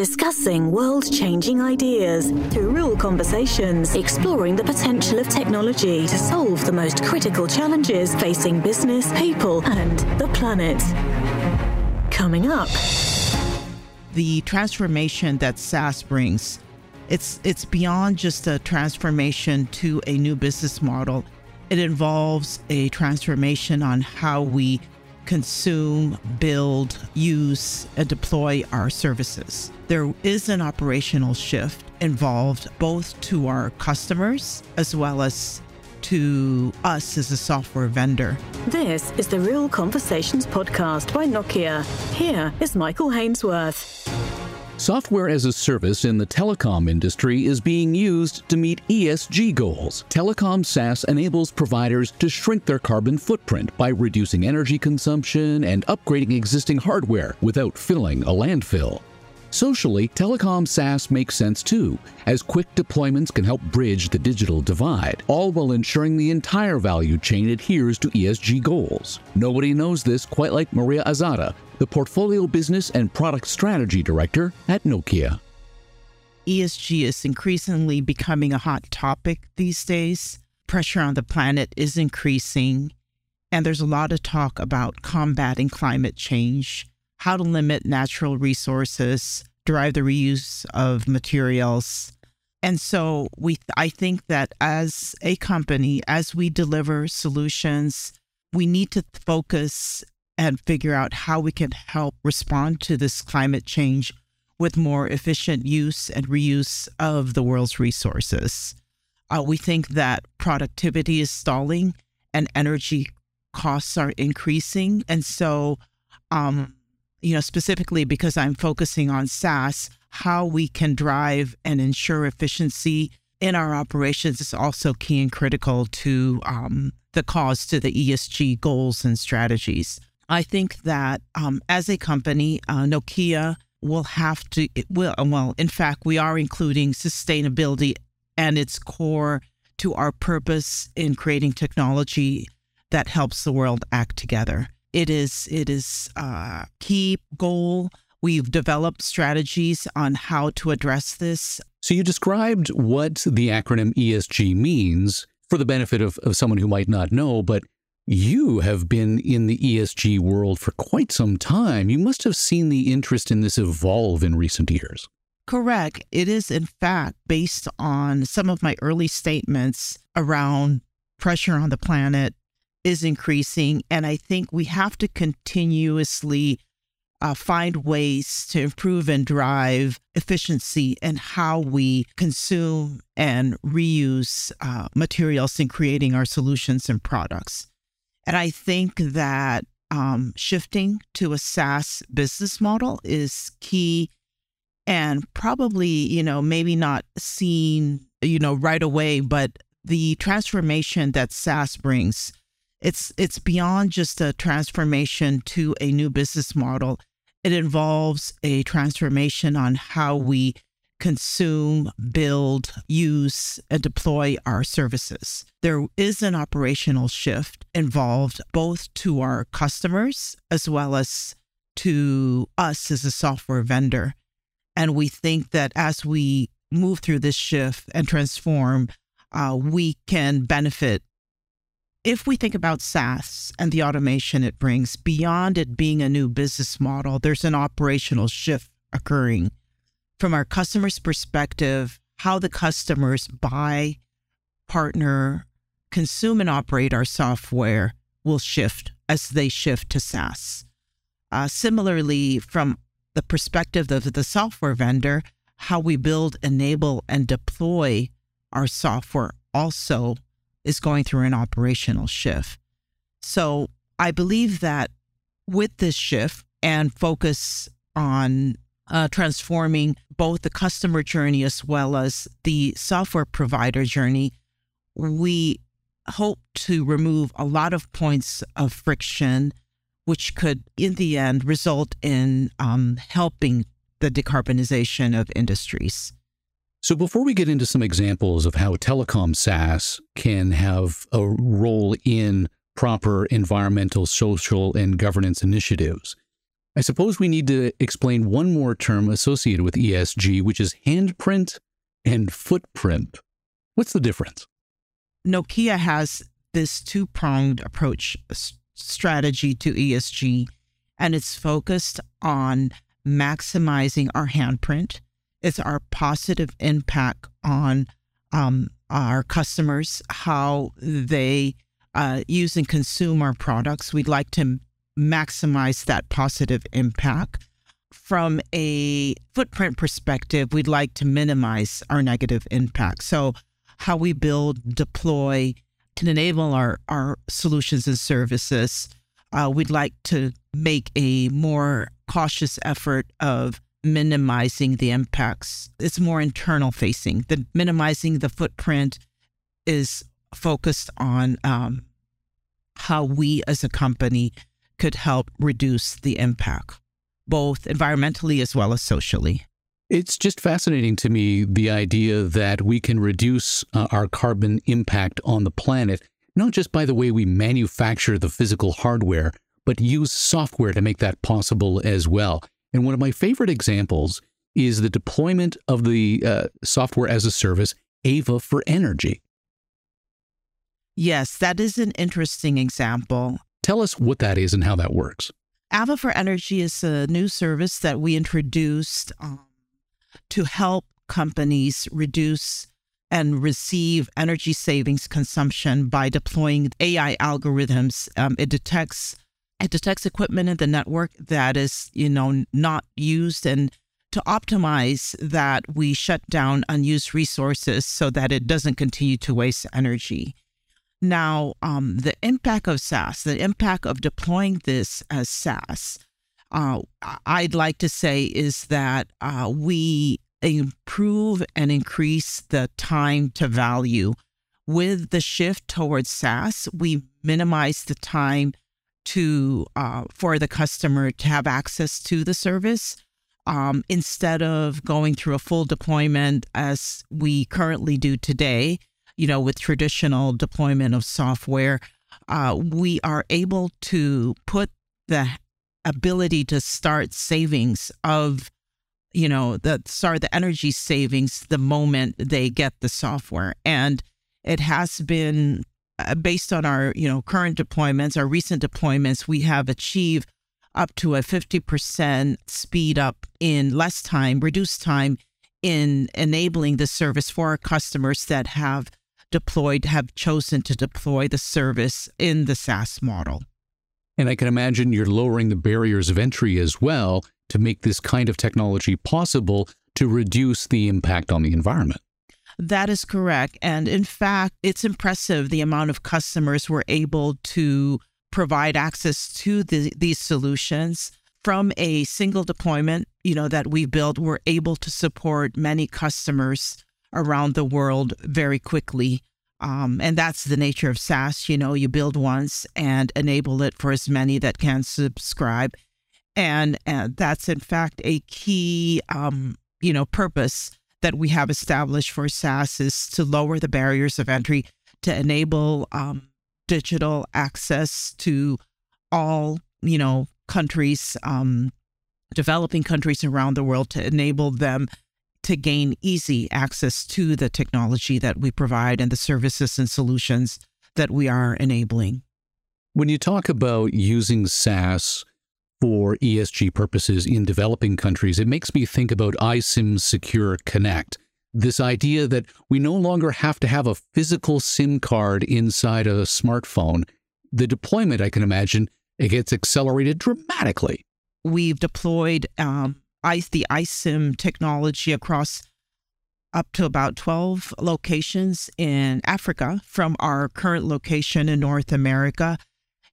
discussing world changing ideas through real conversations, exploring the potential of technology to solve the most critical challenges facing business, people, and the planet. Coming up. The transformation that SaaS brings, it's it's beyond just a transformation to a new business model. It involves a transformation on how we consume, build, use, and deploy our services. There is an operational shift involved both to our customers as well as to us as a software vendor. This is the Real Conversations podcast by Nokia. Here is Michael Hainsworth. Software as a service in the telecom industry is being used to meet ESG goals. Telecom SaaS enables providers to shrink their carbon footprint by reducing energy consumption and upgrading existing hardware without filling a landfill. Socially, telecom SaaS makes sense too, as quick deployments can help bridge the digital divide, all while ensuring the entire value chain adheres to ESG goals. Nobody knows this quite like Maria Azada, the Portfolio Business and Product Strategy Director at Nokia. ESG is increasingly becoming a hot topic these days. Pressure on the planet is increasing, and there's a lot of talk about combating climate change how to limit natural resources, drive the reuse of materials. And so we I think that as a company, as we deliver solutions, we need to focus and figure out how we can help respond to this climate change with more efficient use and reuse of the world's resources. Uh, we think that productivity is stalling and energy costs are increasing. And so um, you know, specifically because I'm focusing on SaaS, how we can drive and ensure efficiency in our operations is also key and critical to um, the cause to the ESG goals and strategies. I think that um, as a company, uh, Nokia will have to, will, well, in fact, we are including sustainability and its core to our purpose in creating technology that helps the world act together. It is it is a key goal. We've developed strategies on how to address this. So you described what the acronym ESG means for the benefit of, of someone who might not know, but you have been in the ESG world for quite some time. You must have seen the interest in this evolve in recent years. Correct. It is, in fact, based on some of my early statements around pressure on the planet, is increasing. And I think we have to continuously uh, find ways to improve and drive efficiency in how we consume and reuse uh, materials in creating our solutions and products. And I think that um, shifting to a SaaS business model is key and probably, you know, maybe not seen, you know, right away, but the transformation that SaaS brings it's it's beyond just a transformation to a new business model. It involves a transformation on how we consume, build, use, and deploy our services. There is an operational shift involved both to our customers as well as to us as a software vendor. And we think that as we move through this shift and transform, uh, we can benefit if we think about SaaS and the automation it brings, beyond it being a new business model, there's an operational shift occurring from our customers' perspective, how the customers buy, partner, consume, and operate our software will shift as they shift to SaaS. Uh, similarly, from the perspective of the software vendor, how we build, enable, and deploy our software also is going through an operational shift. So I believe that with this shift and focus on uh, transforming both the customer journey as well as the software provider journey, we hope to remove a lot of points of friction, which could, in the end, result in um, helping the decarbonization of industries. So, before we get into some examples of how telecom SaaS can have a role in proper environmental, social, and governance initiatives, I suppose we need to explain one more term associated with ESG, which is handprint and footprint. What's the difference? Nokia has this two pronged approach strategy to ESG, and it's focused on maximizing our handprint. It's our positive impact on um, our customers, how they uh, use and consume our products. We'd like to maximize that positive impact. From a footprint perspective, we'd like to minimize our negative impact. So, how we build, deploy, can enable our, our solutions and services. Uh, we'd like to make a more cautious effort of minimizing the impacts. It's more internal facing. The minimizing the footprint is focused on um, how we as a company could help reduce the impact, both environmentally as well as socially. It's just fascinating to me the idea that we can reduce uh, our carbon impact on the planet, not just by the way we manufacture the physical hardware, but use software to make that possible as well. And one of my favorite examples is the deployment of the uh, software as a service, Ava for Energy. Yes, that is an interesting example. Tell us what that is and how that works. Ava for Energy is a new service that we introduced um, to help companies reduce and receive energy savings consumption by deploying AI algorithms. Um, it detects it detects equipment in the network that is, you know, not used and to optimize that we shut down unused resources so that it doesn't continue to waste energy. Now, um, the impact of SaaS, the impact of deploying this as SaaS, uh, I'd like to say is that uh, we improve and increase the time to value. With the shift towards SaaS, we minimize the time to uh, for the customer to have access to the service um, instead of going through a full deployment as we currently do today. You know, with traditional deployment of software, uh, we are able to put the ability to start savings of you know the start the energy savings the moment they get the software and it has been Uh, based on our you know current deployments, our recent deployments, we have achieved up to a 50% speed up in less time, reduced time in enabling the service for our customers that have deployed, have chosen to deploy the service in the SaaS model. And I can imagine you're lowering the barriers of entry as well to make this kind of technology possible to reduce the impact on the environment. That is correct. And in fact, it's impressive the amount of customers we're able to provide access to the, these solutions from a single deployment, you know, that we built, we're able to support many customers around the world very quickly. Um, and that's the nature of SaaS. You know, you build once and enable it for as many that can subscribe. And, and that's in fact a key, um, you know, purpose that we have established for SaaS is to lower the barriers of entry to enable um, digital access to all, you know, countries, um, developing countries around the world to enable them to gain easy access to the technology that we provide and the services and solutions that we are enabling. When you talk about using SaaS for ESG purposes in developing countries, it makes me think about iSIM Secure Connect. This idea that we no longer have to have a physical SIM card inside a smartphone. The deployment, I can imagine, it gets accelerated dramatically. We've deployed um, the iSIM technology across up to about 12 locations in Africa from our current location in North America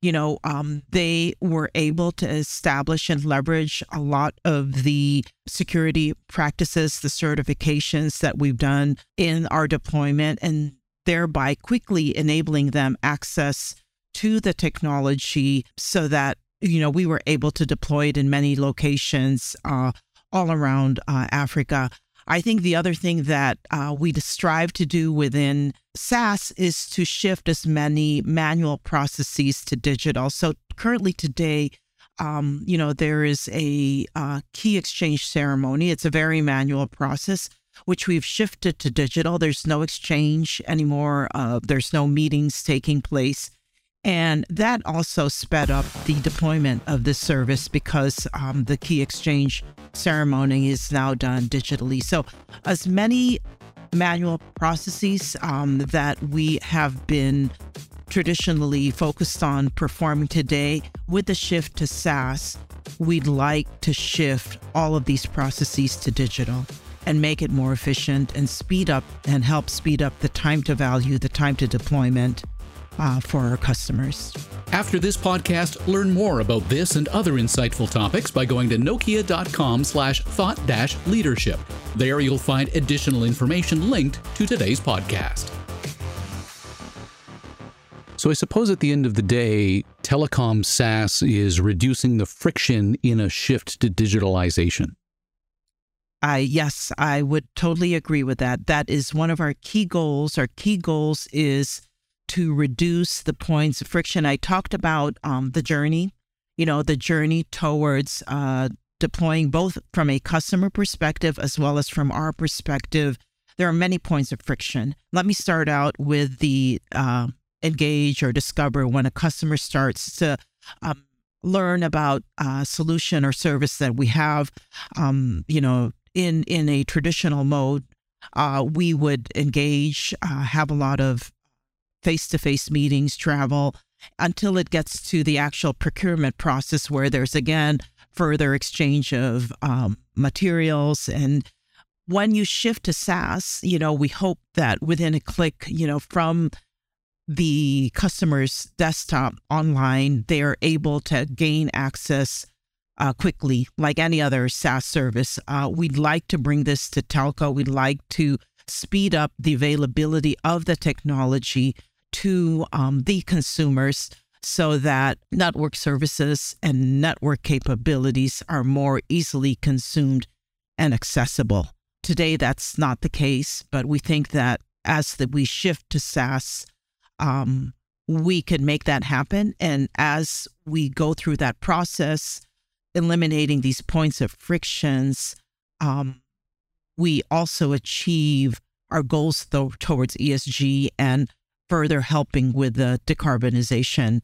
you know, um, they were able to establish and leverage a lot of the security practices, the certifications that we've done in our deployment, and thereby quickly enabling them access to the technology so that, you know, we were able to deploy it in many locations uh, all around uh, Africa. I think the other thing that uh, we strive to do within SaaS is to shift as many manual processes to digital. So currently today, um, you know, there is a uh, key exchange ceremony. It's a very manual process, which we've shifted to digital. There's no exchange anymore. Uh, there's no meetings taking place. And that also sped up the deployment of this service because um, the key exchange ceremony is now done digitally. So, as many manual processes um, that we have been traditionally focused on performing today, with the shift to SaaS, we'd like to shift all of these processes to digital and make it more efficient and speed up and help speed up the time to value, the time to deployment uh, for our customers. After this podcast, learn more about this and other insightful topics by going to nokia.com slash thought dash leadership. There you'll find additional information linked to today's podcast. So I suppose at the end of the day, telecom SaaS is reducing the friction in a shift to digitalization. I yes, I would totally agree with that. That is one of our key goals. Our key goals is to reduce the points of friction. I talked about um, the journey, you know, the journey towards uh, deploying both from a customer perspective as well as from our perspective. There are many points of friction. Let me start out with the uh, engage or discover when a customer starts to um, learn about a solution or service that we have. Um, you know, in in a traditional mode, uh, we would engage, uh, have a lot of face to face meetings, travel, until it gets to the actual procurement process where there's again further exchange of um, materials. And when you shift to SaaS, you know, we hope that within a click, you know, from the customer's desktop online, they are able to gain access uh, quickly, like any other SaaS service. Uh, we'd like to bring this to telco. We'd like to speed up the availability of the technology to um, the consumers so that network services and network capabilities are more easily consumed and accessible. Today, that's not the case, but we think that as the, we shift to SaaS, um, we can make that happen. And as we go through that process, eliminating these points of frictions, um, we also achieve our goals th- towards ESG and further helping with the decarbonization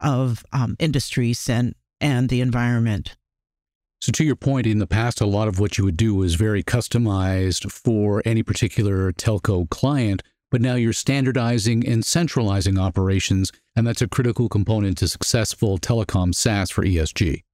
of um, industries and, and the environment. So, to your point, in the past, a lot of what you would do was very customized for any particular telco client, but now you're standardizing and centralizing operations, and that's a critical component to successful telecom SaaS for ESG.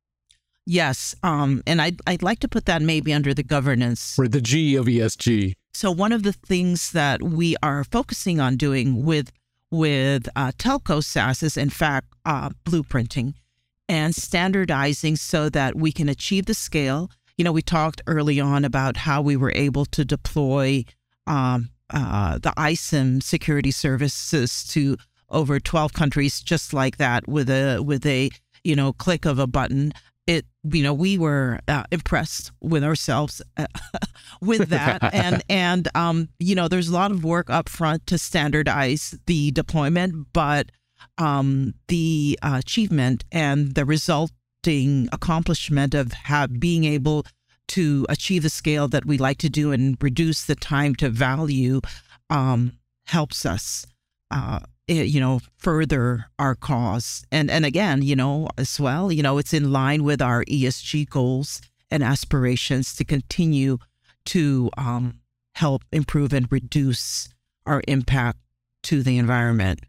Yes, um, and I'd, I'd like to put that maybe under the governance. For the G of ESG. So one of the things that we are focusing on doing with with uh, telco SaaS is in fact uh, blueprinting and standardizing so that we can achieve the scale. You know, we talked early on about how we were able to deploy um, uh, the iSIM security services to over 12 countries just like that with a with a you know click of a button it you know we were uh, impressed with ourselves uh, with that. And and um you know there's a lot of work up front to standardize the deployment but um the uh, achievement and the resulting accomplishment of have, being able to achieve the scale that we like to do and reduce the time to value um helps us uh, you know, further our cause. And and again, you know, as well, you know, it's in line with our ESG goals and aspirations to continue to um, help improve and reduce our impact to the environment.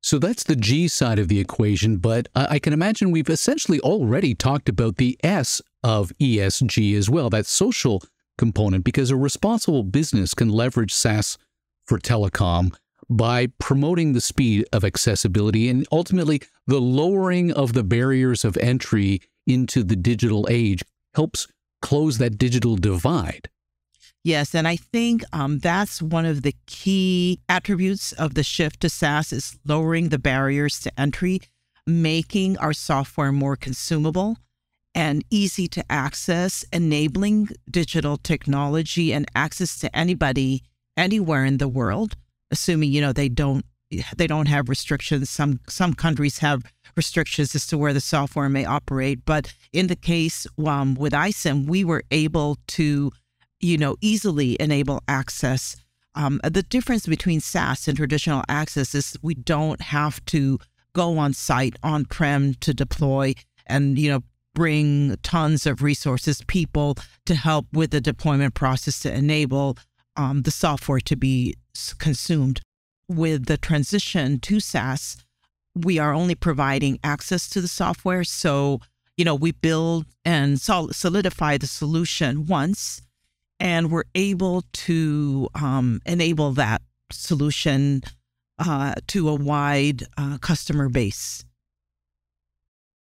So that's the G side of the equation, but I can imagine we've essentially already talked about the S of ESG as well, that social component, because a responsible business can leverage SaaS for telecom by promoting the speed of accessibility and ultimately the lowering of the barriers of entry into the digital age helps close that digital divide. Yes, and I think um, that's one of the key attributes of the shift to SaaS is lowering the barriers to entry, making our software more consumable and easy to access, enabling digital technology and access to anybody anywhere in the world assuming you know they don't they don't have restrictions. Some some countries have restrictions as to where the software may operate. But in the case um, with iSIM, we were able to, you know, easily enable access. Um, the difference between SaaS and traditional access is we don't have to go on site on prem to deploy and you know bring tons of resources, people to help with the deployment process to enable um, the software to be consumed. With the transition to SaaS, we are only providing access to the software. So, you know, we build and solidify the solution once, and we're able to um, enable that solution uh, to a wide uh, customer base.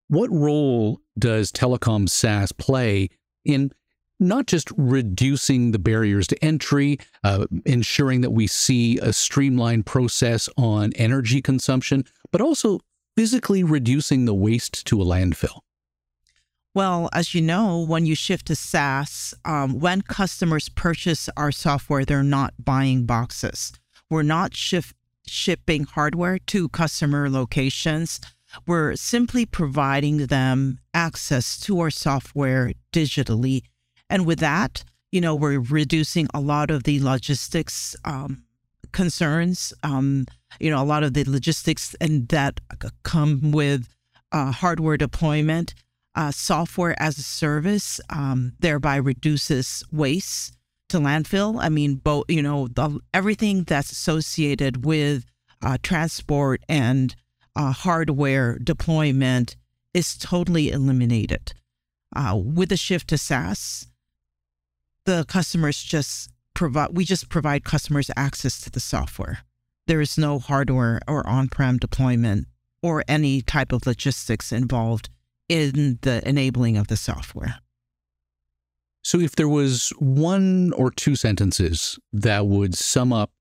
What role does telecom SaaS play in not just reducing the barriers to entry, uh, ensuring that we see a streamlined process on energy consumption, but also physically reducing the waste to a landfill? Well, as you know, when you shift to SaaS, um, when customers purchase our software, they're not buying boxes. We're not shift, shipping hardware to customer locations. We're simply providing them access to our software digitally. And with that, you know, we're reducing a lot of the logistics um, concerns, um, you know, a lot of the logistics and that come with uh, hardware deployment. Uh, software as a service um, thereby reduces waste to landfill. I mean, both, you know, the, everything that's associated with uh, transport and uh, hardware deployment is totally eliminated. Uh, with the shift to SaaS, the customers just provide, we just provide customers access to the software. There is no hardware or on prem deployment or any type of logistics involved in the enabling of the software. So, if there was one or two sentences that would sum up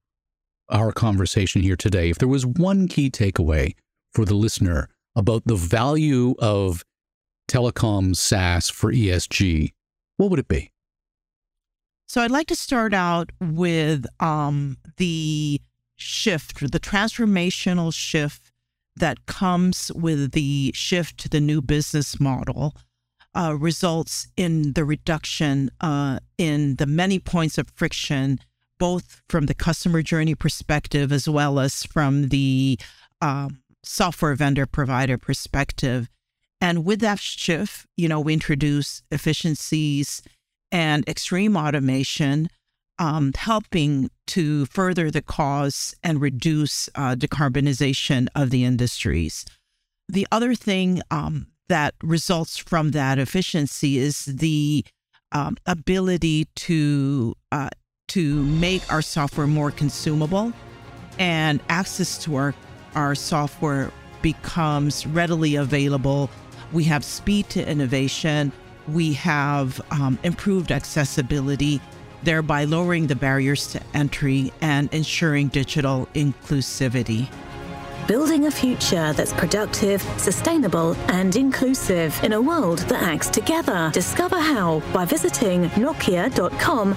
our conversation here today, if there was one key takeaway for the listener about the value of telecom SaaS for ESG, what would it be? So I'd like to start out with um, the shift, the transformational shift that comes with the shift to the new business model. Uh, results in the reduction uh, in the many points of friction, both from the customer journey perspective as well as from the um, software vendor provider perspective. And with that shift, you know, we introduce efficiencies and extreme automation, um, helping to further the cause and reduce uh, decarbonization of the industries. The other thing um, that results from that efficiency is the um, ability to uh, to make our software more consumable and access to our our software becomes readily available. We have speed to innovation. We have um, improved accessibility, thereby lowering the barriers to entry and ensuring digital inclusivity. Building a future that's productive, sustainable, and inclusive in a world that acts together. Discover how by visiting nokia.com